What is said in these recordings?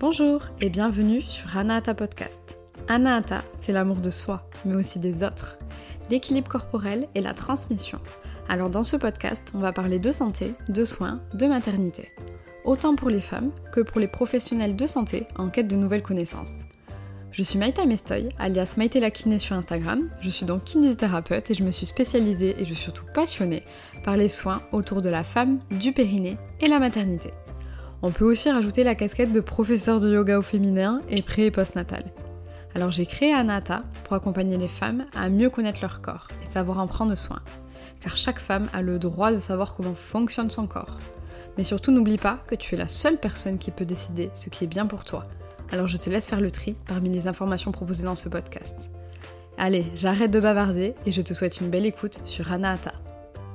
Bonjour et bienvenue sur Anahata Podcast. Anahata, c'est l'amour de soi, mais aussi des autres, l'équilibre corporel et la transmission. Alors dans ce podcast, on va parler de santé, de soins, de maternité. Autant pour les femmes que pour les professionnels de santé en quête de nouvelles connaissances. Je suis Maïta Mestoy, alias Maïté la kiné sur Instagram. Je suis donc kinésithérapeute et je me suis spécialisée et je suis surtout passionnée par les soins autour de la femme, du périnée et la maternité. On peut aussi rajouter la casquette de professeur de yoga au féminin et pré et postnatal. Alors j'ai créé Anata pour accompagner les femmes à mieux connaître leur corps et savoir en prendre soin. Car chaque femme a le droit de savoir comment fonctionne son corps. Mais surtout n'oublie pas que tu es la seule personne qui peut décider ce qui est bien pour toi. Alors je te laisse faire le tri parmi les informations proposées dans ce podcast. Allez, j'arrête de bavarder et je te souhaite une belle écoute sur Anata,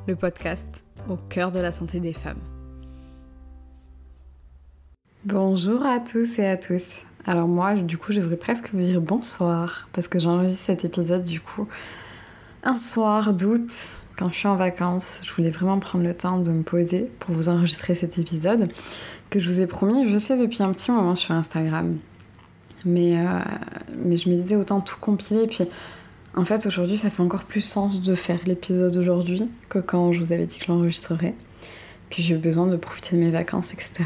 le podcast au cœur de la santé des femmes. Bonjour à tous et à tous. Alors moi, du coup, je devrais presque vous dire bonsoir parce que j'enregistre cet épisode du coup un soir d'août quand je suis en vacances. Je voulais vraiment prendre le temps de me poser pour vous enregistrer cet épisode que je vous ai promis, je sais, depuis un petit moment sur Instagram. Mais, euh, mais je me disais autant tout compiler et puis en fait aujourd'hui ça fait encore plus sens de faire l'épisode aujourd'hui que quand je vous avais dit que je l'enregistrerais. Puis j'ai eu besoin de profiter de mes vacances, etc.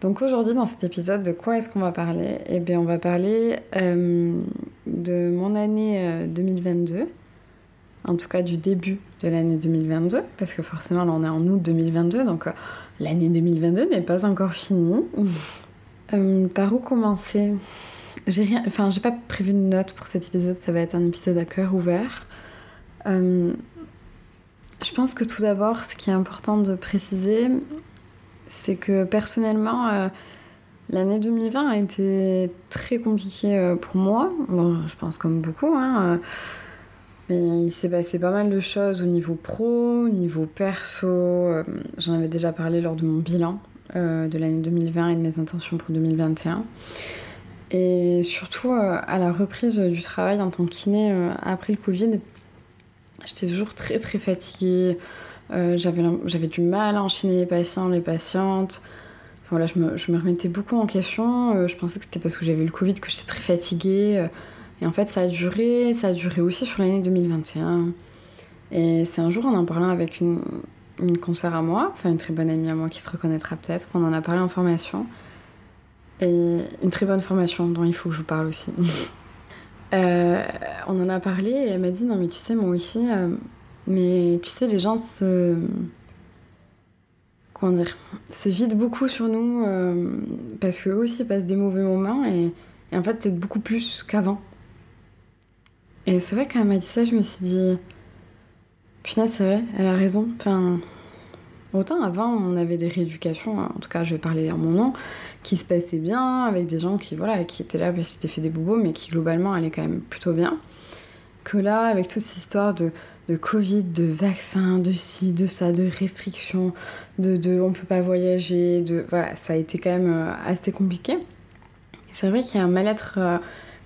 Donc aujourd'hui dans cet épisode, de quoi est-ce qu'on va parler? Eh bien on va parler euh, de mon année 2022, euh, en tout cas du début de l'année 2022, parce que forcément là on est en août 2022, donc euh, l'année 2022 n'est pas encore finie. par où commencer? J'ai rien, enfin j'ai pas prévu de notes pour cet épisode, ça va être un épisode à cœur ouvert. je pense que tout d'abord, ce qui est important de préciser, c'est que personnellement, euh, l'année 2020 a été très compliquée euh, pour moi. Je pense comme beaucoup, hein, euh, mais il s'est passé pas mal de choses au niveau pro, au niveau perso. J'en avais déjà parlé lors de mon bilan de l'année 2020 et de mes intentions pour 2021. Et surtout à la reprise du travail en tant kiné après le Covid, j'étais toujours très très fatiguée. Euh, j'avais du mal à enchaîner les patients, les patientes. Voilà, je me, je me remettais beaucoup en question. Euh, je pensais que c'était parce que j'avais eu le Covid que j'étais très fatiguée. Euh, et en fait, ça a duré. Ça a duré aussi sur l'année 2021. Et c'est un jour, en en parlant avec une, une consoeur à moi, enfin une très bonne amie à moi qui se reconnaîtra peut-être, qu'on en a parlé en formation. Et une très bonne formation dont il faut que je vous parle aussi. on en a parlé et elle m'a dit Non, mais tu sais, moi aussi, mais tu sais, les gens se. Comment dire Se vident beaucoup sur nous euh, parce qu'eux aussi passent des mauvais moments et, en fait, peut-être beaucoup plus qu'avant. Et c'est vrai, quand elle m'a dit ça, je me suis dit. Putain, c'est vrai, elle a raison. Enfin. Autant avant, on avait des rééducations, en tout cas, je vais parler en mon nom, qui se passaient bien, avec des gens qui, voilà, qui étaient là parce qu'ils s'étaient fait des bobos, mais qui globalement allaient quand même plutôt bien. Que là, avec toute cette histoire de de Covid, de vaccins, de ci, de ça, de restrictions, de, de on peut pas voyager, de voilà, ça a été quand même euh, assez compliqué. C'est vrai qu'il y a un mal-être euh,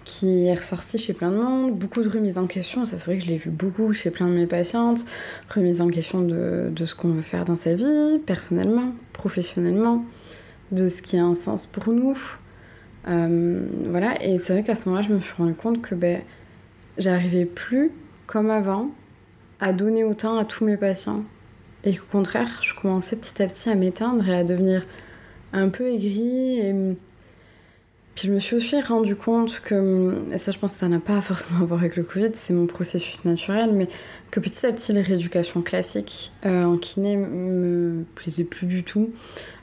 qui est ressorti chez plein de monde, beaucoup de remises en question, ça c'est vrai que je l'ai vu beaucoup chez plein de mes patientes, remise en question de, de ce qu'on veut faire dans sa vie, personnellement, professionnellement, de ce qui a un sens pour nous. Euh, voilà, et c'est vrai qu'à ce moment-là, je me suis rendu compte que ben, j'arrivais plus comme avant à donner autant à tous mes patients. Et au contraire, je commençais petit à petit à m'éteindre et à devenir un peu aigrie. Et puis je me suis aussi rendu compte que, et ça je pense que ça n'a pas forcément à voir avec le Covid, c'est mon processus naturel, mais que petit à petit les rééducations classiques euh, en kiné me plaisaient plus du tout.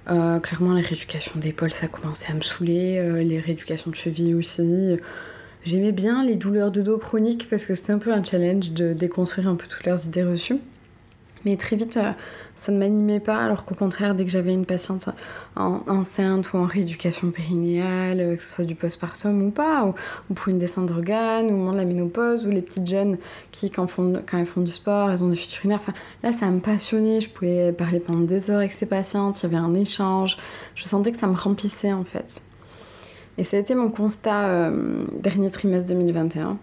Euh, clairement les rééducations d'épaule ça commençait à me saouler, euh, les rééducations de cheville aussi. J'aimais bien les douleurs de dos chroniques parce que c'était un peu un challenge de déconstruire un peu toutes leurs idées reçues. Mais très vite, euh, ça ne m'animait pas, alors qu'au contraire, dès que j'avais une patiente enceinte ou en rééducation périnéale, euh, que ce soit du postpartum ou pas, ou, pour une descente d'organes, ou au moment de la ménopause, ou les petites jeunes qui, quand, font, elles font du sport, elles ont des fuites urinaires. Enfin, là, ça me passionnait. Je pouvais parler pendant des heures avec ces patientes. Il y avait un échange. Je sentais que ça me remplissait en fait. Et ça a été mon constat euh, dernier trimestre 2021.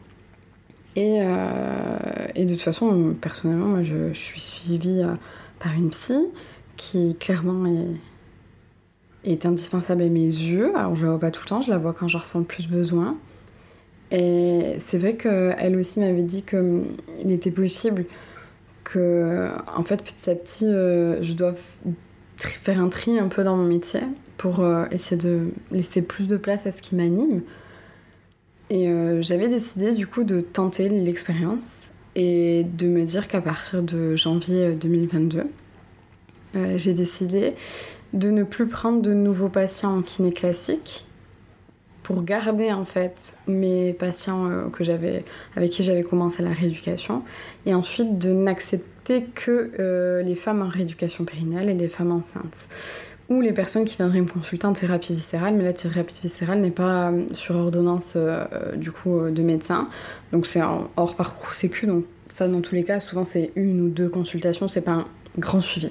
Et, euh, et, de toute façon, personnellement, moi, je, suis suivie euh, par une psy qui clairement est indispensable à mes yeux. Alors je la vois pas tout le temps, je la vois quand j'en ressens le plus besoin. Et c'est vrai qu'elle aussi m'avait dit qu'il était possible que, en fait, petit à petit, je dois faire un tri un peu dans mon métier pour euh, essayer de laisser plus de place à ce qui m'anime. Et euh, j'avais décidé du coup de tenter l'expérience et de me dire qu'à partir de janvier 2022, j'ai décidé de ne plus prendre de nouveaux patients en kiné classique pour garder en fait mes patients euh, que j'avais avec qui j'avais commencé la rééducation et ensuite de n'accepter que euh, les femmes en rééducation périnale et les femmes enceintes ou les personnes qui viendraient me consulter en thérapie viscérale mais la thérapie viscérale n'est pas euh, sur ordonnance du coup de médecin donc c'est hors parcours sécu donc ça dans tous les cas souvent c'est une ou deux consultations c'est pas un grand suivi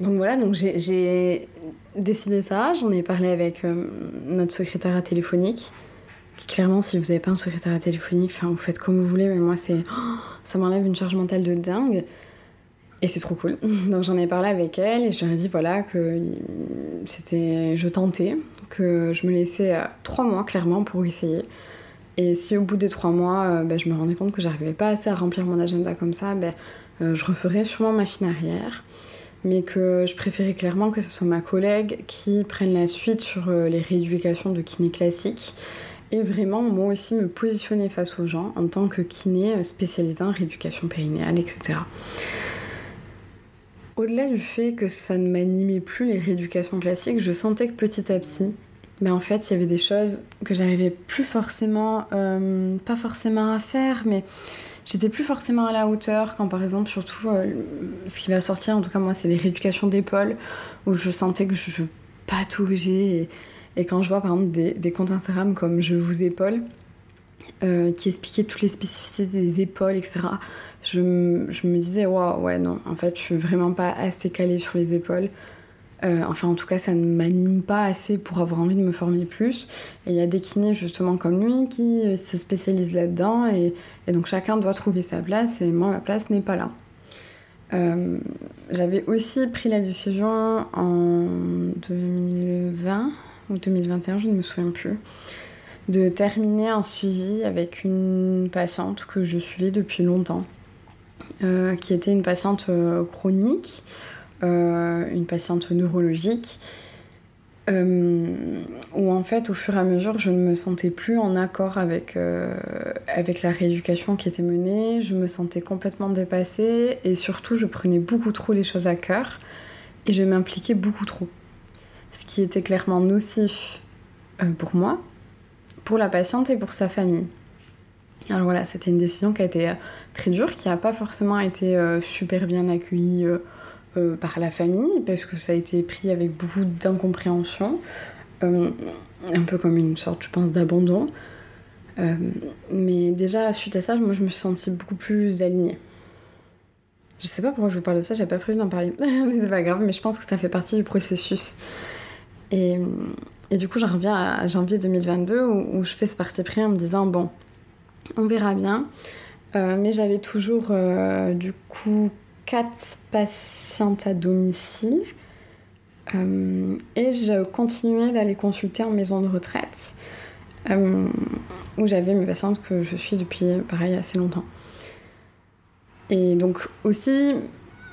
donc voilà, donc j'ai décidé ça, j'en ai parlé avec euh, notre secrétaire téléphonique. Qui, clairement, si vous n'avez pas un secrétaire téléphonique, enfin, vous faites comme vous voulez, mais moi, c'est oh, ça m'enlève une charge mentale de dingue. Et c'est trop cool. Donc j'en ai parlé avec elle et je lui ai dit voilà que c'était, je tentais, que je me laissais euh, trois mois clairement pour essayer. Et si au bout des trois mois, euh, ben, je me rendais compte que j'arrivais pas assez à remplir mon agenda comme ça, ben, je referais sûrement machine arrière mais que je préférais clairement que ce soit ma collègue qui prenne la suite sur euh, les rééducations de kiné classique et vraiment moi aussi me positionner face aux gens en tant que kiné euh, spécialisé en rééducation périnéale, etc. Au-delà du fait que ça ne m'animait plus les rééducations classiques, je sentais que petit à petit, ben en fait, il y avait des choses que j'arrivais plus forcément, euh, pas forcément à faire, mais j'étais plus forcément à la hauteur quand par exemple surtout euh, ce qui va sortir en tout cas moi c'est les rééducations d'épaule où je sentais que je, pataugeais et, et quand je vois par exemple des, comptes Instagram comme je vous épaule euh, qui expliquaient toutes les spécificités des épaules etc je, me disais waouh ouais non en fait je suis vraiment pas assez calée sur les épaules euh, enfin, en tout cas, ça ne m'anime pas assez pour avoir envie de me former plus. Et il y a des kinés justement comme lui qui euh, se spécialisent là-dedans et, donc chacun doit trouver sa place et moi, ma place n'est pas là. Euh, j'avais aussi pris la décision en 2020 ou 2021, je ne me souviens plus, de terminer un suivi avec une patiente que je suivais depuis longtemps, qui était une patiente chronique euh, une patiente neurologique, euh, où en fait au fur et à mesure je ne me sentais plus en accord avec, euh, avec la rééducation qui était menée, je me sentais complètement dépassée et surtout je prenais beaucoup trop les choses à cœur et je m'impliquais beaucoup trop. Ce qui était clairement nocif pour moi, pour la patiente et pour sa famille. Alors voilà, c'était une décision qui a été très dure, qui n'a pas forcément été super bien accueillie euh, par la famille, parce que ça a été pris avec beaucoup d'incompréhension, euh, un peu comme une sorte, je pense, d'abandon. Euh, mais déjà, suite à ça, moi, je me suis sentie beaucoup plus alignée. Je sais pas pourquoi je vous parle de ça, j'avais pas prévu d'en parler, mais c'est pas grave, mais je pense que ça fait partie du processus. Et, et du coup, j'en reviens à janvier 2022 où, où, je fais ce parti pris en me disant bon, on verra bien. mais j'avais toujours du coup quatre patientes à domicile. Euh, et je continuais d'aller consulter en maison de retraite, euh, où j'avais mes patientes que je suis depuis, pareil, assez longtemps. Et donc aussi,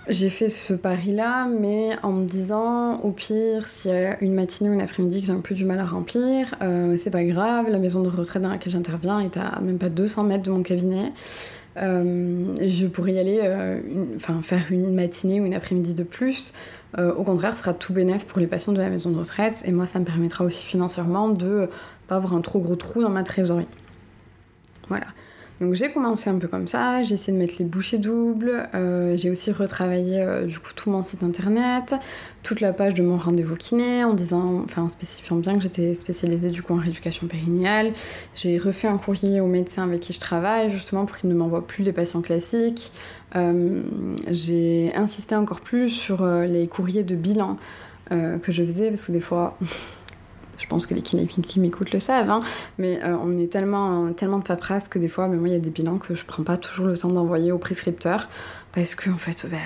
j'ai fait ce pari-là, mais en me disant, au pire, s'il y a une matinée ou une après-midi que j'ai un peu du mal à remplir, euh, c'est pas grave, la maison de retraite dans laquelle j'interviens est à même pas 200 mètres de mon cabinet. Euh, je pourrais y aller, euh, enfin faire une matinée ou une après-midi de plus. Au contraire, ce sera tout bénéf pour les patients de la maison de retraite et moi, ça me permettra aussi financièrement de pas avoir un trop gros trou dans ma trésorerie. Voilà. Donc j'ai commencé un peu comme ça, j'ai essayé de mettre les bouchées doubles, euh, j'ai aussi retravaillé euh, du coup tout mon site internet, toute la page de mon rendez-vous kiné en disant, enfin en spécifiant bien que j'étais spécialisée du coup en rééducation périnéale. J'ai refait un courrier au médecin avec qui je travaille justement pour qu'il ne m'envoie plus les patients classiques. Euh, j'ai insisté encore plus sur les courriers de bilan que je faisais parce que des fois je pense que les kinés qui m'écoutent le savent, hein, mais euh, on est tellement, tellement de paperasse que des fois, mais moi, il y a des bilans que je prends pas toujours le temps d'envoyer au prescripteur parce que, en fait, bah,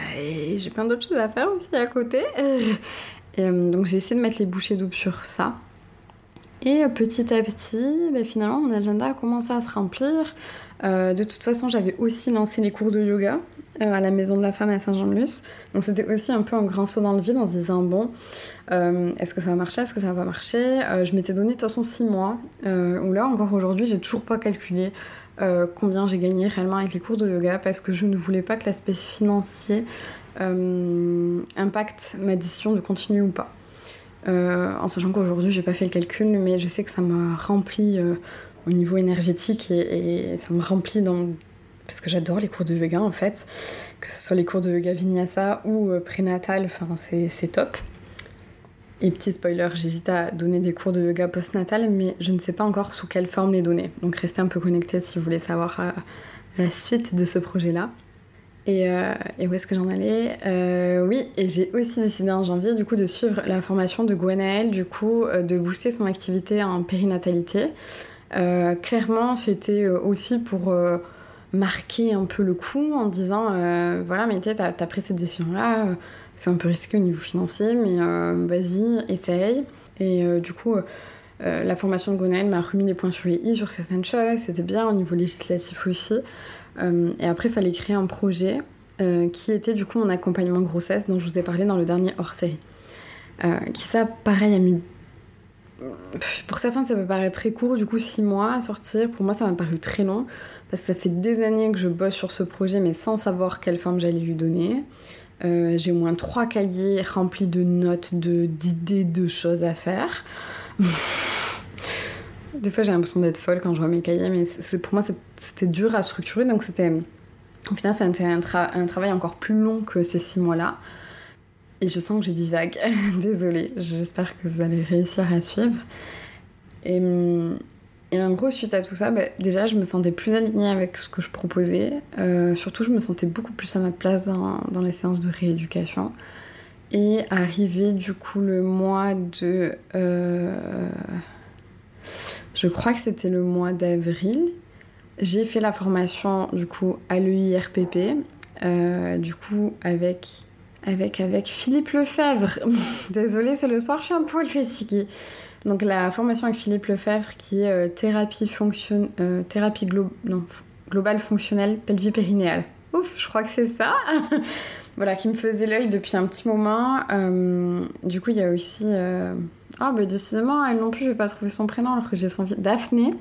j'ai plein d'autres choses à faire aussi à côté. Et, euh, donc, j'ai essayé de mettre les bouchées doubles sur ça. Et petit à petit, bah, finalement, mon agenda a commencé à se remplir. Euh, de toute façon, j'avais aussi lancé les cours de yoga euh, à la Maison de la Femme à Saint-Jean-de-Luz. Donc c'était aussi un peu un grand saut dans le vide en se disant bon, euh, est-ce que ça va marcher, est-ce que ça va marcher? Je m'étais donné de toute façon 6 mois, où là encore aujourd'hui, j'ai toujours pas calculé combien j'ai gagné réellement avec les cours de yoga parce que je ne voulais pas que l'aspect financier impacte ma décision de continuer ou pas. en sachant qu'aujourd'hui j'ai pas fait le calcul, mais je sais que ça m'a rempli au niveau énergétique et, ça me remplit dans parce que j'adore les cours de yoga en fait, que ce soit les cours de yoga vinyasa ou euh, prénatal, enfin c'est top. Et petit spoiler, j'hésite à donner des cours de yoga postnatal, mais je ne sais pas encore sous quelle forme les donner. Donc restez un peu connectés si vous voulez savoir euh, la suite de ce projet-là. Et, euh, où est-ce que j'en allais? Oui, et j'ai aussi décidé en janvier du coup de suivre la formation de Gwenaël, du coup de booster son activité en périnatalité. Clairement, c'était aussi pour euh, marquer un peu le coup en disant voilà, mais t'as as pris cette décision-là, c'est un peu risqué au niveau financier, mais vas-y, essaye. Et du coup, la formation de Gonel m'a remis les points sur les i sur certaines choses, c'était bien au niveau législatif aussi. et après, il fallait créer un projet qui était du coup mon accompagnement grossesse dont je vous ai parlé dans le dernier hors série. qui ça, pareil, a mis pour certains, ça peut paraître très court, du coup, six mois à sortir. Pour moi, ça m'a paru très long, parce que ça fait des années que je bosse sur ce projet, mais sans savoir quelle forme j'allais lui donner. Euh, j'ai au moins trois cahiers remplis de notes, d'idées, de, choses à faire. des fois, j'ai l'impression d'être folle quand je vois mes cahiers, mais pour moi, c'était dur à structurer, donc c'était. Au final, c'était un, travail encore plus long que ces six mois-là. Et je sens que j'ai divague. Désolée, j'espère que vous allez réussir à suivre. Et, et en gros, suite à tout ça, bah, déjà, je me sentais plus alignée avec ce que je proposais. Euh, surtout, je me sentais beaucoup plus à ma place dans, les séances de rééducation. Et arrivé du coup le mois de... Euh, je crois que c'était le mois d'avril. J'ai fait la formation du coup à l'EIRPP. Euh, du coup avec avec, avec Philippe Lefebvre. Désolée, c'est le soir, je suis un peu fatiguée. Donc la formation avec Philippe Lefebvre qui est euh, thérapie. Euh, thérapie globale fonctionnelle pelvipérinéale. Ouf, je crois que c'est ça. voilà, qui me faisait l'œil depuis un petit moment. Euh, du coup, il y a aussi... Ah, bah décidément, elle non plus, je vais pas trouver son prénom alors que j'ai son... Daphné.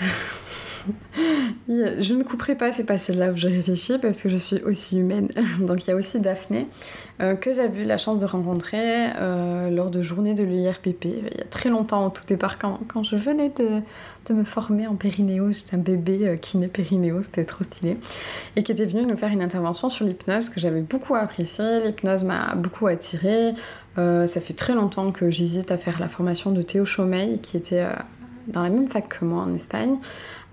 je ne couperai pas c'est pas celle-là où je réfléchis parce que je suis aussi humaine. Donc il y a aussi Daphné euh, que j'avais eu la chance de rencontrer euh, lors de journées de l'IRPP il y a très longtemps, tout départ quand, quand je venais de, me former en périnéo. J'étais un bébé euh, qui naît périnéo, c'était trop stylé. Et qui était venu nous faire une intervention sur l'hypnose que j'avais beaucoup apprécié. L'hypnose m'a beaucoup attirée. ça fait très longtemps que j'hésite à faire la formation de Théo Chaumeil qui était dans la même fac que moi en Espagne.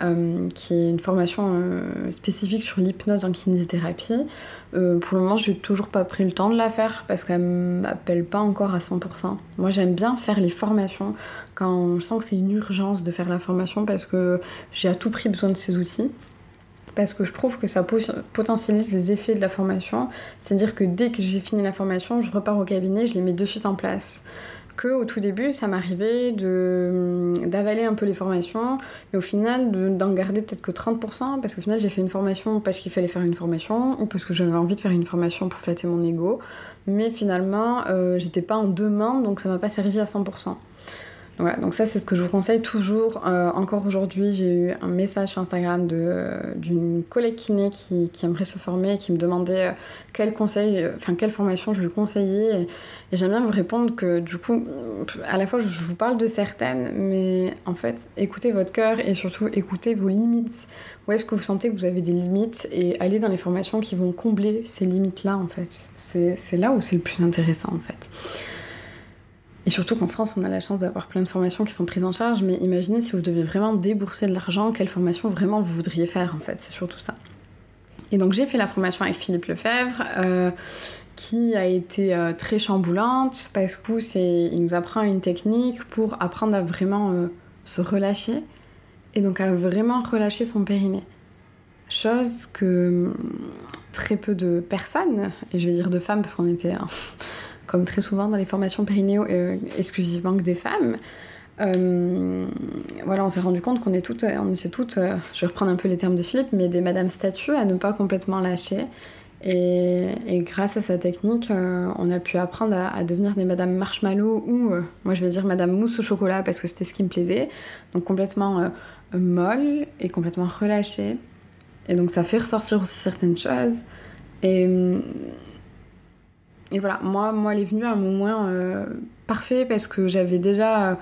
Euh, qui est une formation euh, spécifique sur l'hypnose en kinésithérapie. Euh, pour le moment, je n'ai toujours pas pris le temps de la faire parce qu'elle m'appelle pas encore à 100%. Moi, j'aime bien faire les formations quand je sens que c'est une urgence de faire la formation parce que j'ai à tout prix besoin de ces outils parce que je trouve que ça potentialise les effets de la formation. C'est-à-dire que dès que j'ai fini la formation, je repars au cabinet, je les mets de suite en place au tout début, ça m'arrivait d'avaler un peu les formations, et au final, d'en garder peut-être que 30%, parce qu'au final, j'ai fait une formation parce qu'il fallait faire une formation, ou parce que j'avais envie de faire une formation pour flatter mon ego, mais finalement, euh, j'étais pas en demande, donc ça m'a pas servi à 100%. Voilà, donc ça c'est ce que je vous conseille toujours. Euh, encore aujourd'hui, j'ai eu un message sur Instagram d'une collègue kiné qui, aimerait se former et qui me demandait euh, quel conseil, enfin quelle formation je lui conseillais. Et, j'aime bien vous répondre que du coup, à la fois je vous parle de certaines, mais en fait, écoutez votre cœur et surtout écoutez vos limites. Où est-ce que vous sentez que vous avez des limites et allez dans les formations qui vont combler ces limites-là en fait? C'est là où c'est le plus intéressant en fait. Et surtout qu'en France, on a la chance d'avoir plein de formations qui sont prises en charge, mais imaginez si vous deviez vraiment débourser de l'argent, quelle formation vraiment vous voudriez faire en fait, c'est surtout ça. Et donc j'ai fait la formation avec Philippe Lefebvre, euh, qui a été euh, très chamboulante parce qu'il nous apprend une technique pour apprendre à vraiment euh, se relâcher et donc à vraiment relâcher son périnée. Chose que hum, très peu de personnes, et je vais dire de femmes parce qu'on était, hein, comme très souvent dans les formations périnéo, euh, exclusivement que des femmes, voilà, on s'est rendu compte qu'on est toutes, on toutes, je vais reprendre un peu les termes de Philippe, mais des madame statue à ne pas complètement lâcher et, grâce à sa technique, euh, on a pu apprendre à, devenir des Madame Marshmallow ou, euh, moi je vais dire Madame Mousse au chocolat parce que c'était ce qui me plaisait. Donc complètement euh, molle et complètement relâchée. Et donc ça fait ressortir aussi certaines choses. Et, et voilà, moi, moi elle est venue à un moment parfait parce que j'avais déjà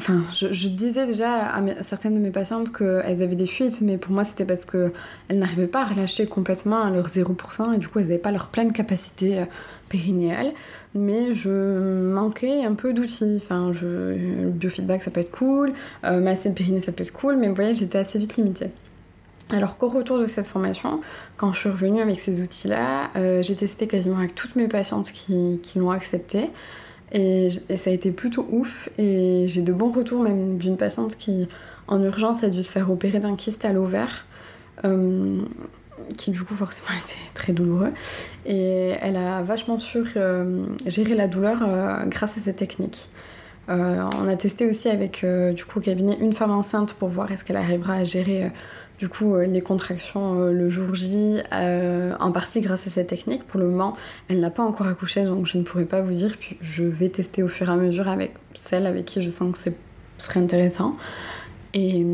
Enfin, je, disais déjà à, certaines de mes patientes qu'elles avaient des fuites, mais pour moi c'était parce qu'elles n'arrivaient pas à relâcher complètement leur 0% et du coup elles n'avaient pas leur pleine capacité euh, périnéale. Mais je manquais un peu d'outils. Enfin, le biofeedback ça peut être cool, euh, masser le périnée ça peut être cool, mais vous voyez, j'étais assez vite limitée. Alors qu'au retour de cette formation, quand je suis revenue avec ces outils-là, euh, j'ai testé quasiment avec toutes mes patientes qui, l'ont accepté. Et, ça a été plutôt ouf. Et j'ai de bons retours, même d'une patiente qui, en urgence, a dû se faire opérer d'un kyste à l'ovaire. Euh, qui du coup forcément était très douloureux. Et elle a vachement su euh, gérer la douleur grâce à cette technique. on a testé aussi avec du coup au cabinet une femme enceinte pour voir est-ce qu'elle arrivera à gérer du coup euh, les contractions euh, le jour J, euh, en partie grâce à cette technique. Pour le moment, elle n'a pas encore accouché, donc je ne pourrais pas vous dire. Puis je vais tester au fur et à mesure avec celle avec qui je sens que ce serait intéressant. Et,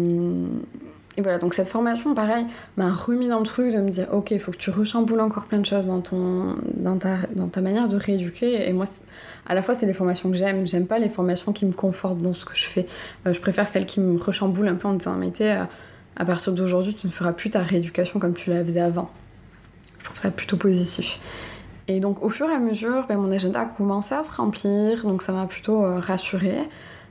voilà, donc cette formation, pareil, m'a remis dans le truc de me dire, ok, faut que tu rechamboules encore plein de choses dans, ton, dans, ta, manière de rééduquer. Et moi, à la fois, c'est les formations que j'aime. J'aime pas les formations qui me confortent dans ce que je fais. je préfère celles qui me rechamboulent un peu en me disant, mais à partir d'aujourd'hui, tu ne feras plus ta rééducation comme tu la faisais avant. Je trouve ça plutôt positif. Et donc au fur et à mesure, ben, mon agenda a commencé à se remplir, donc ça m'a plutôt euh, rassurée.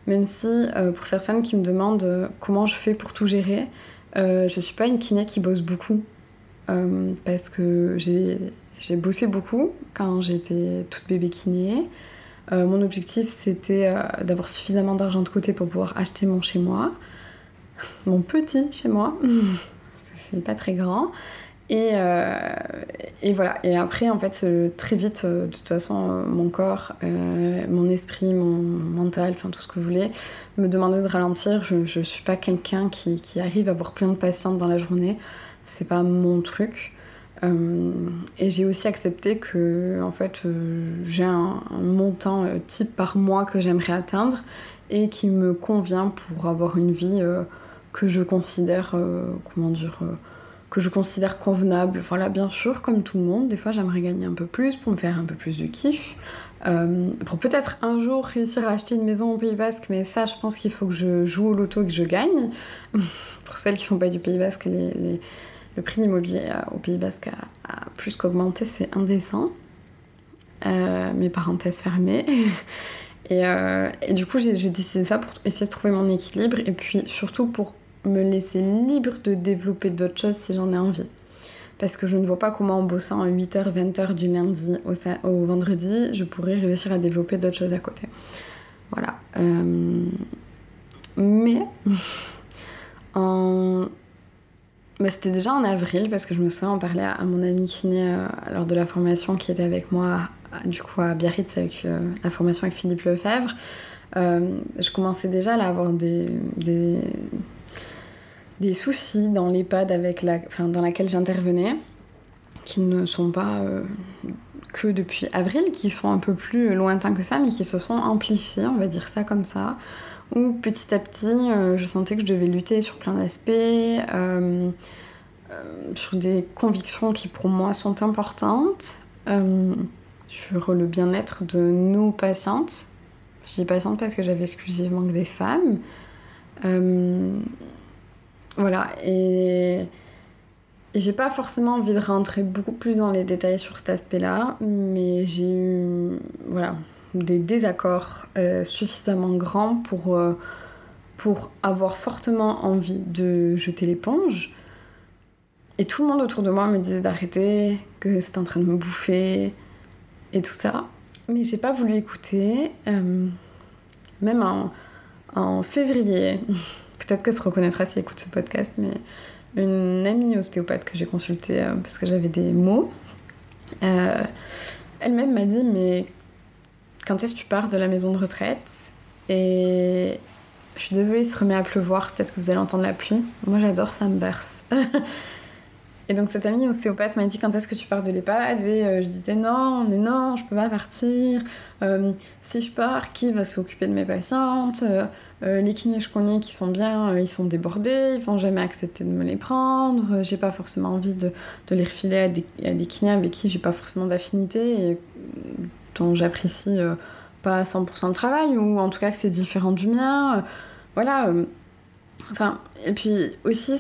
Même si euh, pour certaines qui me demandent euh, comment je fais pour tout gérer, je suis pas une kiné qui bosse beaucoup. parce que j'ai bossé beaucoup quand j'étais toute bébé kiné. mon objectif c'était d'avoir suffisamment d'argent de côté pour pouvoir acheter mon chez moi mon petit chez moi. c'est pas très grand. Et, euh, et, voilà. Et après, en fait, très vite, euh, de toute façon, euh, mon corps, mon esprit, mon mental, enfin tout ce que vous voulez, me demandait de ralentir. Je, je suis pas quelqu'un qui, qui, arrive à avoir plein de patientes dans la journée. C'est pas mon truc. et j'ai aussi accepté que, en fait, j'ai un, un, montant type par mois que j'aimerais atteindre et qui me convient pour avoir une vie que je considère, euh, comment dire, euh, que je considère convenable. Voilà, bien sûr, comme tout le monde, des fois j'aimerais gagner un peu plus pour me faire un peu plus de kiff. Euh, pour peut-être un jour réussir à acheter une maison au Pays Basque, mais ça, je pense qu'il faut que je joue au loto et que je gagne. pour celles qui sont pas du Pays Basque, les, le prix de l'immobilier au Pays Basque a, plus qu'augmenté, c'est indécent. mes parenthèses fermées. et, et, du coup, j'ai décidé ça pour essayer de trouver mon équilibre et puis surtout pour me laisser libre de développer d'autres choses si j'en ai envie. Parce que je ne vois pas comment en bossant 8h, 20h du lundi au, vendredi, je pourrais réussir à développer d'autres choses à côté. Voilà. Euh, mais. Bah, c'était déjà en avril parce que je me souviens en parler à, mon ami kiné euh, lors de la formation qui était avec moi du coup à Biarritz avec euh, la formation avec Philippe Lefebvre. je commençais déjà à avoir des, des soucis dans l'EHPAD avec la, enfin, dans laquelle j'intervenais, qui ne sont pas euh, que depuis avril, qui sont un peu plus lointains que ça, mais qui se sont amplifiés, on va dire ça comme ça, où petit à petit, euh, je sentais que je devais lutter sur plein d'aspects, euh, sur des convictions qui pour moi sont importantes, sur le bien-être de nos patientes. Je dis patientes parce que j'avais exclusivement que des femmes. Voilà, et, j'ai pas forcément envie de rentrer beaucoup plus dans les détails sur cet aspect-là, mais j'ai eu voilà, des désaccords euh, suffisamment grands pour, euh, pour avoir fortement envie de jeter l'éponge. et tout le monde autour de moi me disait d'arrêter, que c'était en train de me bouffer et tout ça. Mais j'ai pas voulu écouter. Euh, même en février, peut-être qu'elle se reconnaîtra si elle écoute ce podcast, mais une amie ostéopathe que j'ai consultée euh, parce que j'avais des mots, euh, elle-même m'a dit Mais quand est-ce que tu pars de la maison de retraite? Et je suis désolée, il se remet à pleuvoir, peut-être que vous allez entendre la pluie. Moi j'adore, ça me berce. Et donc cette amie ostéopathe m'a dit quand est-ce que tu pars de l'EHPAD et euh, je disais non, mais non, je peux pas partir. Si je pars, qui va s'occuper de mes patientes? Euh, Les kinés je connais qui sont bien, ils sont débordés, ils vont jamais accepter de me les prendre. j'ai pas forcément envie de, de les refiler à des, kinés avec qui j'ai pas forcément d'affinité et dont j'apprécie pas 100% de travail ou en tout cas que c'est différent du mien. voilà Enfin, et puis aussi,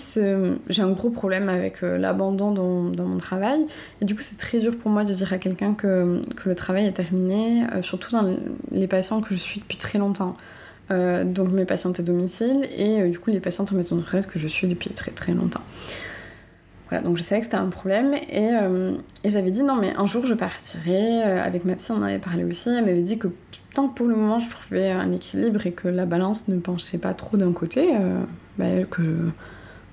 j'ai un gros problème avec euh, l'abandon dans, mon travail. Et du coup, c'est très dur pour moi de dire à quelqu'un que, que, le travail est terminé, euh, surtout dans les patients que je suis depuis très longtemps. Euh, donc mes patientes à domicile et du coup les patientes en maison de retraite que je suis depuis très très longtemps. Voilà, donc je savais que c'était un problème et, et j'avais dit non mais un jour je partirai, avec ma psy on en avait parlé aussi, elle m'avait dit que tant que pour le moment je trouvais un équilibre et que la balance ne penchait pas trop d'un côté, euh, bah, que,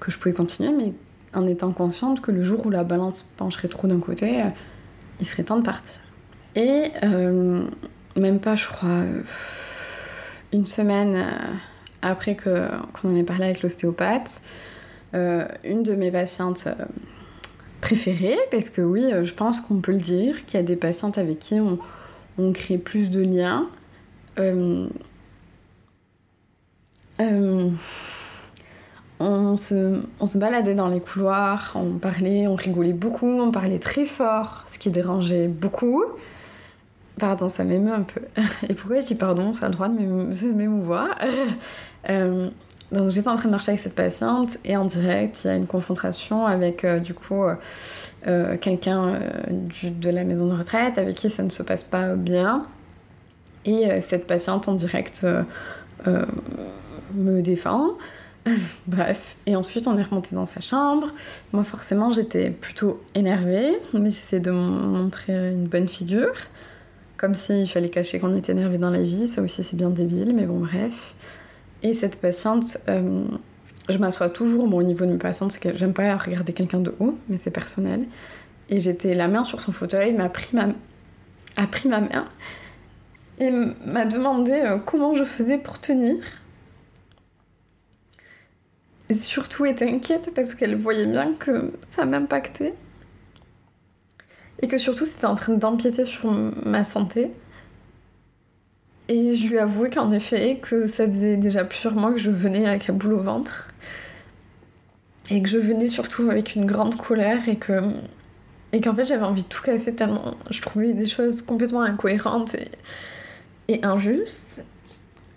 que je pouvais continuer, mais en étant consciente que le jour où la balance pencherait trop d'un côté, euh, il serait temps de partir. Et euh, même pas, je crois, une semaine après qu'on en ait parlé avec l'ostéopathe, une de mes patientes préférées, parce que oui, je pense qu'on peut le dire, qu'il y a des patientes avec qui on crée plus de liens. Euh, euh, on se baladait dans les couloirs, on parlait, on rigolait beaucoup, on parlait très fort, ce qui dérangeait beaucoup. Pardon, ça m'émeut un peu. Et pourquoi je dis pardon Ça a le droit de m'émouvoir. Euh, donc j'étais en train de marcher avec cette patiente et en direct, il y a une confrontation avec du coup euh, quelqu'un euh, de la maison de retraite avec qui ça ne se passe pas bien. Et euh, cette patiente en direct me défend. Bref, et ensuite on est remonté dans sa chambre. Moi forcément j'étais plutôt énervée, mais j'essayais de montrer une bonne figure. Comme s'il fallait cacher qu'on était énervé dans la vie, ça aussi c'est bien débile, mais bon bref. Et cette patiente, je m'assois toujours, bon, au niveau de mes patientes, c'est que j'aime pas regarder quelqu'un de haut, mais c'est personnel. Et j'étais la main sur son fauteuil, m'a pris ma, a pris ma main et m'a demandé euh, comment je faisais pour tenir. Et surtout était inquiète parce qu'elle voyait bien que ça m'impactait. Et que surtout c'était en train d'empiéter sur ma santé. Et je lui avouais qu'en effet, que ça faisait déjà plusieurs mois que je venais avec la boule au ventre. Et que je venais surtout avec une grande colère et que. Et qu'en fait j'avais envie de tout casser tellement je trouvais des choses complètement incohérentes et, et injustes.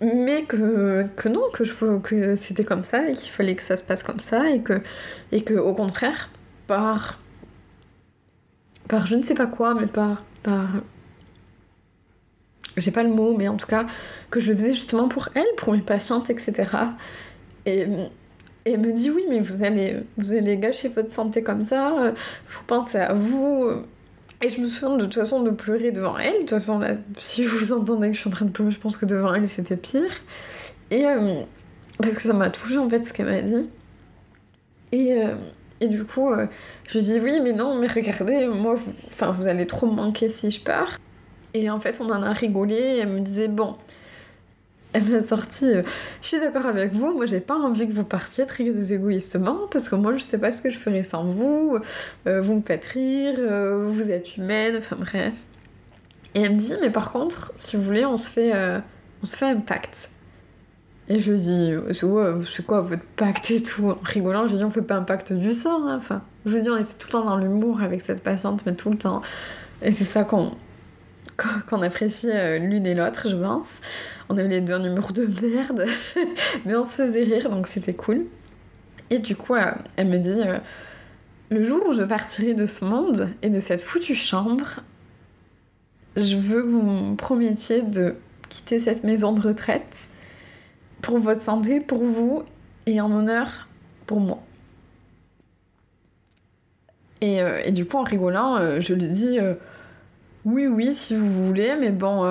Mais que, que non, que, que c'était comme ça et qu'il fallait que ça se passe comme ça et que, et que au contraire, par. Par je ne sais pas quoi, mais par. par j'ai pas le mot, mais en tout cas, que je le faisais justement pour elle, pour mes patientes, etc. Et, elle me dit oui, mais vous allez, vous allez gâcher votre santé comme ça, faut penser à vous. Et je me souviens de toute façon de pleurer devant elle. De toute façon, si vous entendez que je suis en train de pleurer, je pense que devant elle c'était pire. Et euh, parce que ça m'a touché en fait ce qu'elle m'a dit. Et, euh, et du coup, euh, je dis oui, mais non, mais regardez, moi, enfin, vous allez trop me manquer si je pars. Et en fait, on en a rigolé. Elle me disait Bon, elle m'a sorti euh, Je suis d'accord avec vous, moi j'ai pas envie que vous partiez très égoïstement parce que moi je sais pas ce que je ferais sans vous. Euh, vous me faites rire, euh, vous êtes humaine, enfin bref. Et elle me dit Mais par contre, si vous voulez, on se fait, on se fait un pacte. Et je dis, c'est quoi votre pacte et tout En rigolant, je dis, on fait pas un pacte du sang. Hein. Enfin, je vous dis, on était tout le temps dans l'humour avec cette patiente, mais tout le temps. Et c'est ça qu'on qu'on apprécie euh, l'une et l'autre, je pense. On avait les deux un humour de merde, mais on se faisait rire, donc c'était cool. Et du coup, euh, elle me dit euh, Le jour où je partirai de ce monde et de cette foutue chambre, je veux que vous me promettiez de quitter cette maison de retraite pour votre santé, pour vous et en honneur pour moi. Et, et, du coup, en rigolant, je lui dis oui, oui, si vous voulez, mais bon,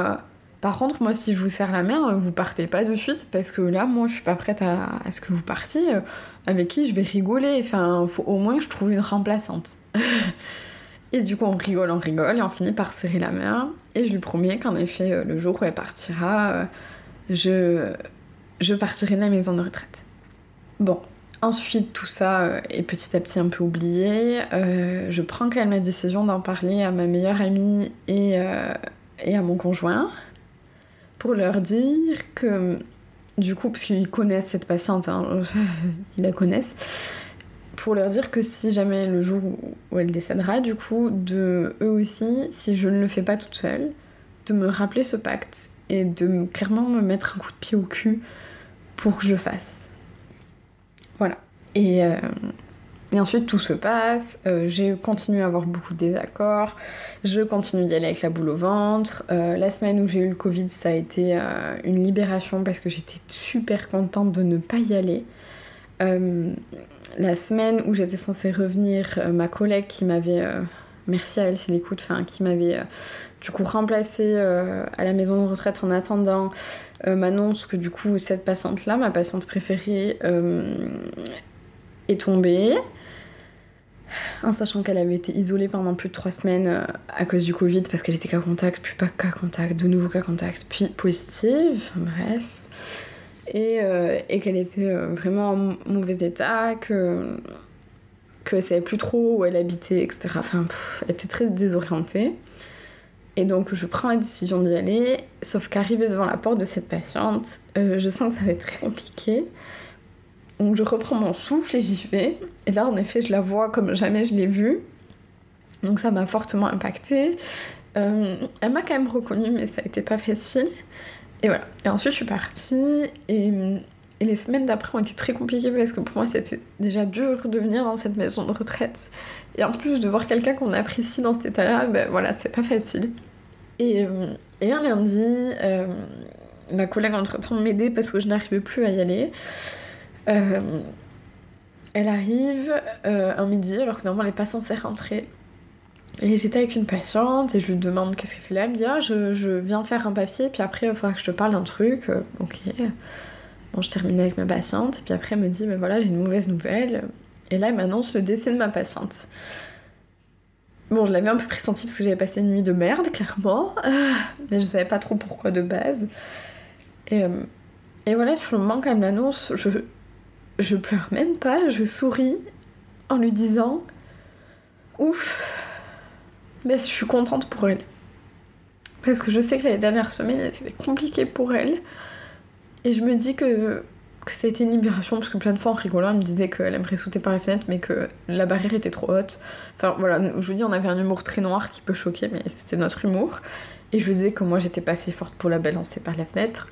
par contre, moi, si je vous serre la main, vous partez pas de suite parce que là, moi, je suis pas prête à, ce que vous partiez. Avec qui je vais rigoler Enfin, faut au moins que je trouve une remplaçante. et du coup, on rigole, on rigole et on finit par serrer la main. Et je lui promets qu'en effet, euh, le jour où elle partira, euh, je, je partirai de la maison de retraite. Bon, ensuite, tout ça euh, est petit à petit un peu oublié. je prends quand même la décision d'en parler à ma meilleure amie et, et à mon conjoint pour leur dire que, du coup, parce qu'ils connaissent cette patiente, hein, ils la connaissent, pour leur dire que si jamais le jour où elle décédera, du coup, de eux aussi, si je ne le fais pas toute seule, de me rappeler ce pacte et de clairement me mettre un coup de pied au cul pour que je fasse. Voilà. Et, euh, ensuite, tout se passe. Euh, j'ai continué à avoir beaucoup de désaccords. Je continue d'y aller avec la boule au ventre. Euh, la semaine où j'ai eu le Covid, ça a été une libération parce que j'étais super contente de ne pas y aller. la semaine où j'étais censée revenir, ma collègue qui m'avait. merci à elle, c'est l'écoute, enfin, qui m'avait du coup remplacée à la maison de retraite en attendant, m'annonce que du coup, cette patiente-là, ma patiente préférée, est tombée en sachant qu'elle avait été isolée pendant plus de trois semaines euh, à cause du Covid parce qu'elle était cas contact, puis pas cas contact, de nouveau cas contact, puis positive, bref. Et, euh, et qu'elle était euh, vraiment en mauvais état, que qu'elle savait plus trop où elle habitait, etc. Enfin, elle était très désorientée. Et donc je prends la décision d'y aller, sauf qu'arrivée devant la porte de cette patiente, je sens que ça va être très compliqué. Donc je reprends mon souffle et j'y vais. Et là, en effet, je la vois comme jamais je l'ai vue. Donc ça m'a fortement impactée. Euh, elle m'a quand même reconnue, mais ça a été pas facile. Et voilà. Et ensuite, je suis partie. Et, les semaines d'après ont été très compliquées parce que pour moi, c'était déjà dur de venir dans cette maison de retraite. Et en plus, de voir quelqu'un qu'on apprécie dans cet état-là, ben voilà, c'est pas facile. Et, euh, et un lundi, euh, ma collègue entre-temps m'aidait parce que je n'arrivais plus à y aller. Euh, elle arrive un midi alors que normalement elle n'est pas censée rentrer. Et j'étais avec une patiente et je lui demande qu'est-ce qu'elle fait là. Elle me dit ah, je, je, viens faire un papier puis après il faudra que je te parle d'un truc. Ok. Je termine avec ma patiente et puis après elle me dit mais voilà j'ai une mauvaise nouvelle. Et là elle m'annonce le décès de ma patiente. Bon, je l'avais un peu pressenti parce que j'avais passé une nuit de merde, clairement. Mais je savais pas trop pourquoi de base. Et, et voilà, finalement, quand elle m'annonce, je, je pleure même pas, je souris en lui disant Ouf, mais je suis contente pour elle. Parce que je sais que les dernières semaines c'était compliqué pour elle. Et je me dis que, ça a été une libération, parce que plein de fois en rigolant, elle me disait qu'elle aimerait sauter par la fenêtre, mais que la barrière était trop haute. Enfin voilà, je vous dis, on avait un humour très noir qui peut choquer, mais c'était notre humour. Et je disais que moi j'étais pas assez forte pour la balancer par la fenêtre.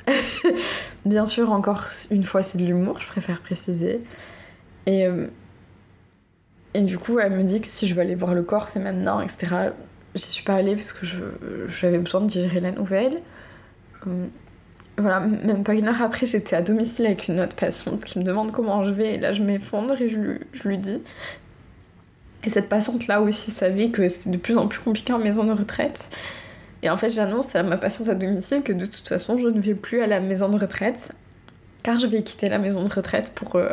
Bien sûr, encore une fois, c'est de l'humour, je préfère préciser. Et, euh, et du coup, elle me dit que si je veux aller voir le corps, c'est maintenant, etc. J'y suis pas allée parce que j'avais besoin de digérer la nouvelle. Voilà, même pas une heure après, j'étais à domicile avec une autre patiente qui me demande comment je vais. Et là, je m'effondre et je lui, je lui dis. Et cette patiente-là aussi savait que c'est de plus en plus compliqué en maison de retraite et en fait, j'annonce à ma patiente à domicile que de toute façon, je ne vais plus à la maison de retraite, car je vais quitter la maison de retraite pour, euh,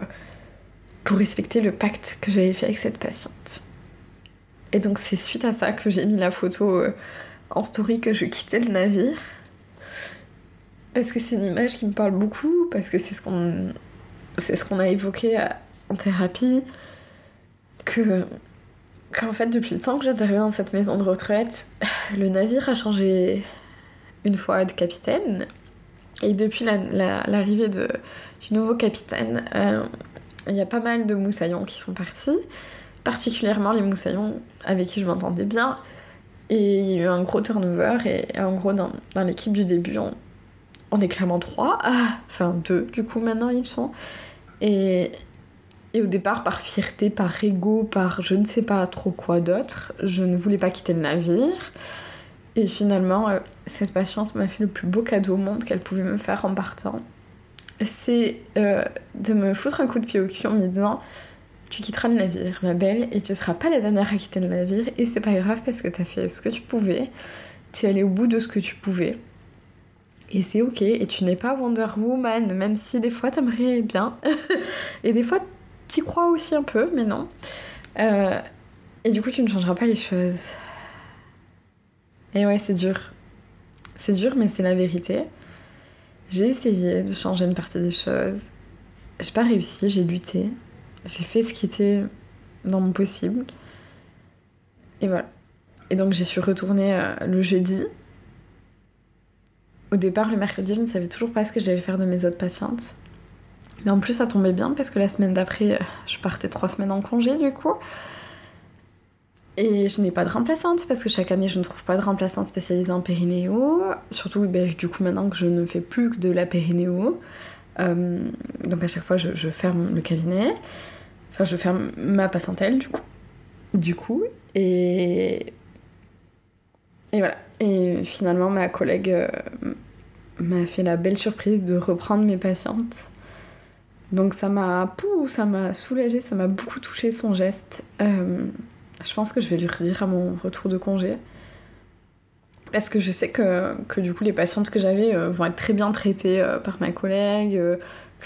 pour respecter le pacte que j'avais fait avec cette patiente. Et donc, c'est suite à ça que j'ai mis la photo euh, en story que je quittais le navire. Parce que c'est une image qui me parle beaucoup, parce que c'est ce qu'on a évoqué en thérapie, que qu'en fait, depuis le temps que j'interviens dans cette maison de retraite, le navire a changé une fois de capitaine. Et depuis l'arrivée de, du nouveau capitaine, euh, il y a pas mal de moussaillons qui sont partis, particulièrement les moussaillons avec qui je m'entendais bien. Et il y a eu un gros turnover, et en gros, dans, l'équipe du début, on est clairement trois, ah, enfin deux, du coup, maintenant ils sont. Et, au départ, par fierté, par ego, par je ne sais pas trop quoi d'autre, je ne voulais pas quitter le navire. Et finalement, euh, cette patiente m'a fait le plus beau cadeau au monde qu'elle pouvait me faire en partant. C'est euh, de me foutre un coup de pied au cul en me disant tu quitteras le navire, ma belle, et tu seras pas la dernière à quitter le navire, et c'est pas grave parce que t'as fait ce que tu pouvais, tu es allé au bout de ce que tu pouvais. Et c'est ok, et tu n'es pas Wonder Woman, même si des fois t'aimerais bien. et des fois t'y crois aussi un peu, mais non. Euh, et du coup, tu ne changeras pas les choses. Et ouais, c'est dur. C'est dur, mais c'est la vérité. J'ai essayé de changer une partie des choses. J'ai pas réussi, j'ai lutté. J'ai fait ce qui était dans mon possible. Et voilà. Et donc j'ai su retourner euh, le jeudi. Au départ, le mercredi, je ne savais toujours pas ce que j'allais faire de mes autres patientes. Mais en plus, ça tombait bien parce que la semaine d'après, euh, je partais trois semaines en congé du coup. Et je n'ai pas de remplaçante parce que chaque année je ne trouve pas de remplaçante spécialisée en périnéo. Surtout ben, du coup maintenant que je ne fais plus que de la périnéo. Euh, donc à chaque fois je, ferme le cabinet. Enfin je ferme ma patientèle du coup. Du coup. Et. Et voilà. Et finalement ma collègue euh, m'a fait la belle surprise de reprendre mes patientes. Donc ça m'a ça m'a soulagée, ça m'a beaucoup touché son geste. Euh, je pense que je vais lui redire à mon retour de congé. Parce que je sais que, que du coup les patientes que j'avais euh, vont être très bien traitées par ma collègue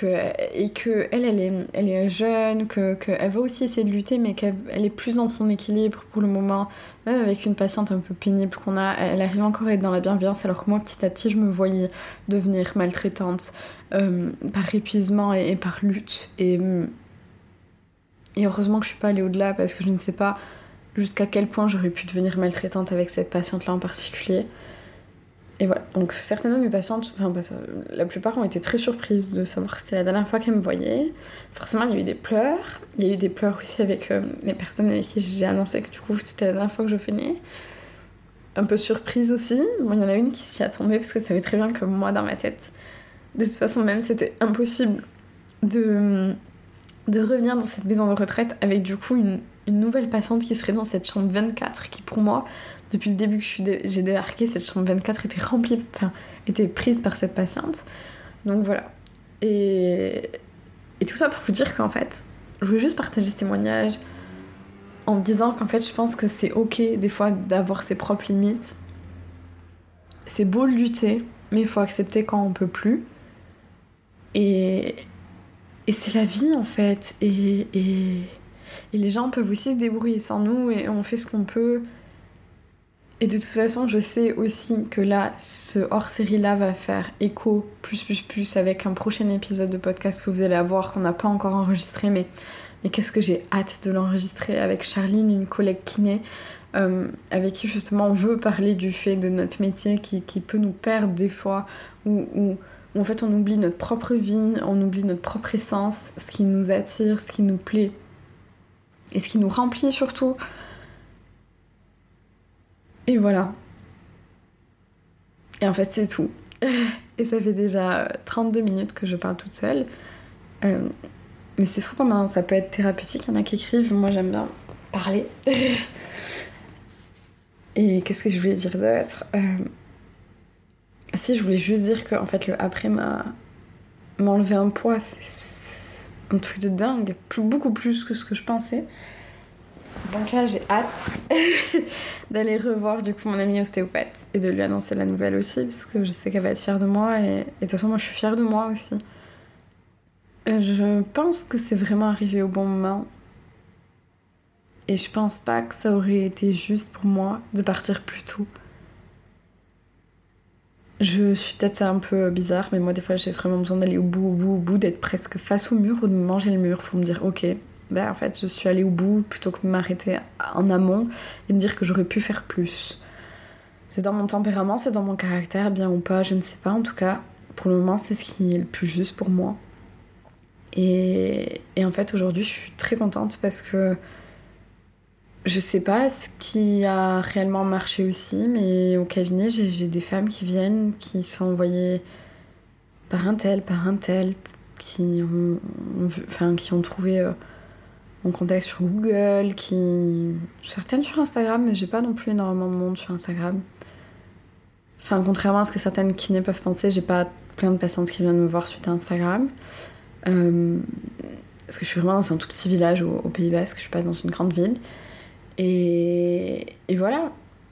et que elle, elle est, elle est jeune, qu'elle que va aussi essayer de lutter mais qu'elle est plus dans son équilibre pour le moment. Même avec une patiente un peu pénible qu'on a, elle arrive encore à être dans la bienveillance alors que moi petit à petit je me voyais devenir maltraitante par épuisement et, par lutte. Et, et heureusement que je suis pas allée au-delà parce que je ne sais pas jusqu'à quel point j'aurais pu devenir maltraitante avec cette patiente-là en particulier. Et voilà, donc certainement mes patientes, enfin la plupart ont été très surprises de savoir que c'était la dernière fois qu'elles me voyaient. Forcément, il y a eu des pleurs. Il y a eu des pleurs aussi avec euh, les personnes avec qui j'ai annoncé que du coup c'était la dernière fois que je venais. Un peu surprise aussi. Bon, il y en a une qui s'y attendait parce qu'elle savait très bien que moi, dans ma tête, de toute façon, même c'était impossible de, de revenir dans cette maison de retraite avec du coup une nouvelle patiente qui serait dans cette chambre 24 qui pour moi depuis le début que j'ai débarqué cette chambre 24 était remplie enfin était prise par cette patiente. Donc voilà. Et, et tout ça pour vous dire qu'en fait je voulais juste partager ce témoignage en disant qu'en fait je pense que c'est ok des fois d'avoir ses propres limites. C'est beau de lutter mais il faut accepter quand on peut plus. Et, et c'est la vie en fait. Et, et et les gens peuvent aussi se débrouiller sans nous et on fait ce qu'on peut. Et de toute façon, je sais aussi que là, ce hors-série-là va faire écho plus plus plus avec un prochain épisode de podcast que vous allez avoir qu'on n'a pas encore enregistré, mais, mais qu'est-ce que j'ai hâte de l'enregistrer avec Charline, une collègue kiné, euh, avec qui justement on veut parler du fait de notre métier qui, qui peut nous perdre des fois, où, où en fait on oublie notre propre vie, on oublie notre propre essence, ce qui nous attire, ce qui nous plaît et ce qui nous remplit surtout. Et voilà. Et en fait, c'est tout. Et ça fait déjà 32 minutes que je parle toute seule. Euh, mais c'est fou comment ça peut être thérapeutique. Il y en a qui écrivent, moi j'aime bien parler. Et qu'est-ce que je voulais dire d'autre? Euh, Si, je voulais juste dire que en fait, le après m'a enlevé un poids. C'est un truc de dingue, beaucoup plus que ce que je pensais. Donc là, j'ai hâte d'aller revoir du coup mon amie ostéopathe et de lui annoncer la nouvelle aussi, parce que je sais qu'elle va être fière de moi et, de toute façon, moi je suis fière de moi aussi. Euh, je pense que c'est vraiment arrivé au bon moment. Et je pense pas que ça aurait été juste pour moi de partir plus tôt. Je suis peut-être un peu bizarre, mais moi des fois j'ai vraiment besoin d'aller au bout, au bout, au bout, d'être presque face au mur ou de manger le mur pour me dire ok, ben en fait je suis allée au bout plutôt que m'arrêter en amont et me dire que j'aurais pu faire plus. C'est dans mon tempérament, c'est dans mon caractère, bien ou pas, je ne sais pas. En tout cas, pour le moment c'est ce qui est le plus juste pour moi. Et, et en fait aujourd'hui je suis très contente parce que je sais pas ce qui a réellement marché aussi, mais au cabinet, j'ai des femmes qui viennent, qui sont envoyées par un tel, par un tel, qui ont, enfin, qui ont trouvé euh, mon contact sur Google, qui. Certaines sur Instagram, mais j'ai pas non plus énormément de monde sur Instagram. Enfin, contrairement à ce que certaines kinés peuvent penser, j'ai pas plein de patientes qui viennent me voir suite à Instagram. Euh, parce que je suis vraiment dans un tout petit village au, Pays Basque, je suis pas dans une grande ville. Et, et voilà.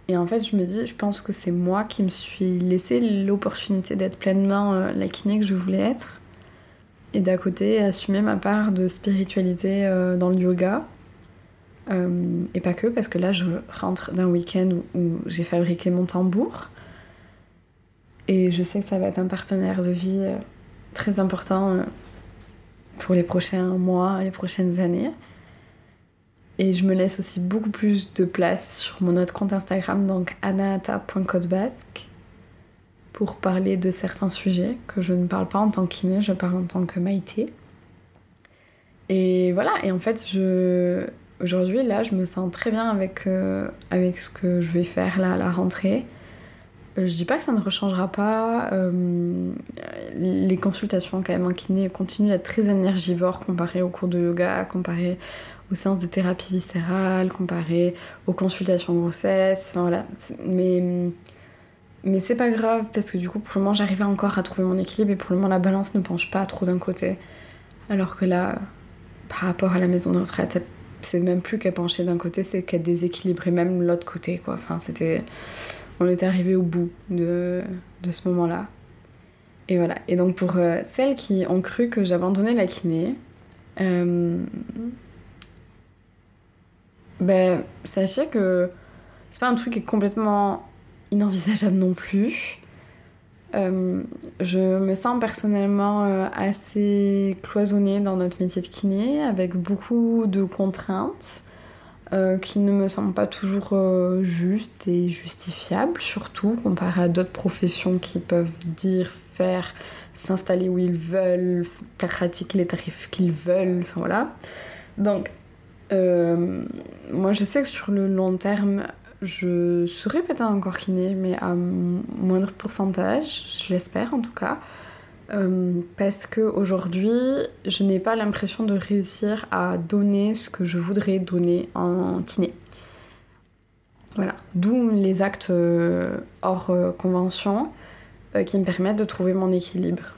Et en fait, je me dis, je pense que c'est moi qui me suis laissé l'opportunité d'être pleinement euh, la kiné que je voulais être. Et d'à côté, assumer ma part de spiritualité euh, dans le yoga. Euh, et pas que, parce que là, je rentre d'un week-end où, j'ai fabriqué mon tambour. Et je sais que ça va être un partenaire de vie très important pour les prochains mois, les prochaines années. Et je me laisse aussi beaucoup plus de place sur mon autre compte Instagram, donc anaata.codebasque, pour parler de certains sujets que je ne parle pas en tant qu'iné, je parle en tant que Maïté. Et voilà, et en fait, je... aujourd'hui, là, je me sens très bien avec, euh, avec ce que je vais faire là à la rentrée. Euh, je dis pas que ça ne rechangera pas. Euh, les consultations quand même en kiné continuent d'être très énergivores comparé aux cours de yoga, comparé aux séances de thérapie viscérale, comparé aux consultations grossesse. Voilà. Mais, mais c'est pas grave parce que du coup pour le moment j'arrive encore à trouver mon équilibre et pour le moment la balance ne penche pas trop d'un côté. Alors que là, par rapport à la maison de retraite, c'est même plus qu'elle penchait d'un côté, c'est qu'elle déséquilibrait même l'autre côté quoi. Enfin c'était on était arrivé au bout de, de ce moment-là. Et voilà. Et donc pour euh, celles qui ont cru que j'abandonnais la kiné, euh, ben, sachez que c'est pas un truc qui est complètement inenvisageable non plus. Euh, je me sens personnellement assez cloisonnée dans notre métier de kiné, avec beaucoup de contraintes. Euh, qui ne me semble pas toujours euh, juste et justifiable, surtout comparé à d'autres professions qui peuvent dire, faire, s'installer où ils veulent, pratiquer les tarifs qu'ils veulent, enfin voilà. Donc, euh, moi je sais que sur le long terme, je serai peut-être encore kiné, mais à moindre pourcentage, je l'espère en tout cas. Euh, parce que aujourd'hui, je n'ai pas l'impression de réussir à donner ce que je voudrais donner en kiné. Voilà, d'où les actes euh, hors euh, convention qui me permettent de trouver mon équilibre.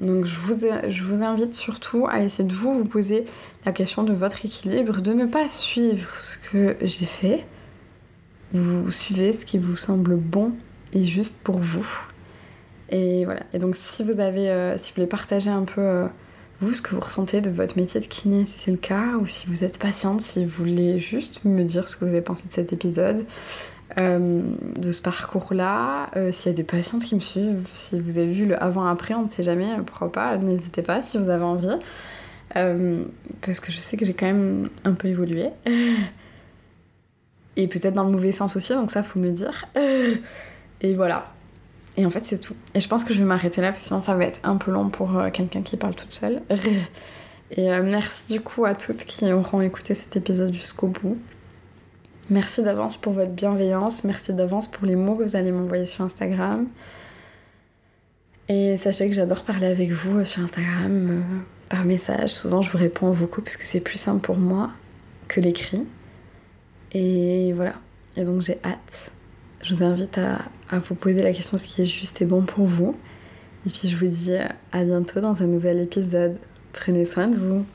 Donc je vous, invite surtout à essayer de vous poser la question de votre équilibre, de ne pas suivre ce que j'ai fait. Vous suivez ce qui vous semble bon et juste pour vous. Et voilà. Et donc, si vous avez, euh, si vous voulez partager un peu euh, vous ce que vous ressentez de votre métier de kiné, si c'est le cas, ou si vous êtes patiente, si vous voulez juste me dire ce que vous avez pensé de cet épisode, euh, de ce parcours-là, s'il y a des patientes qui me suivent, si vous avez vu le avant-après, on ne sait jamais, pourquoi pas, n'hésitez pas si vous avez envie. parce que je sais que j'ai quand même un peu évolué. Et peut-être dans le mauvais sens aussi, donc ça faut me dire. Et voilà. Et en fait, c'est tout. Et je pense que je vais m'arrêter là, parce que sinon ça va être un peu long pour euh, quelqu'un qui parle toute seule. Et euh, merci du coup à toutes qui auront écouté cet épisode jusqu'au bout. Merci d'avance pour votre bienveillance, merci d'avance pour les mots que vous allez m'envoyer sur Instagram. Et sachez que j'adore parler avec vous euh, sur Instagram, par message. Souvent je vous réponds en vocaux parce que c'est plus simple pour moi que l'écrit. Et voilà. Et donc j'ai hâte je vous invite à, vous poser la question ce qui est juste et bon pour vous. Et puis je vous dis à bientôt dans un nouvel épisode. Prenez soin de vous.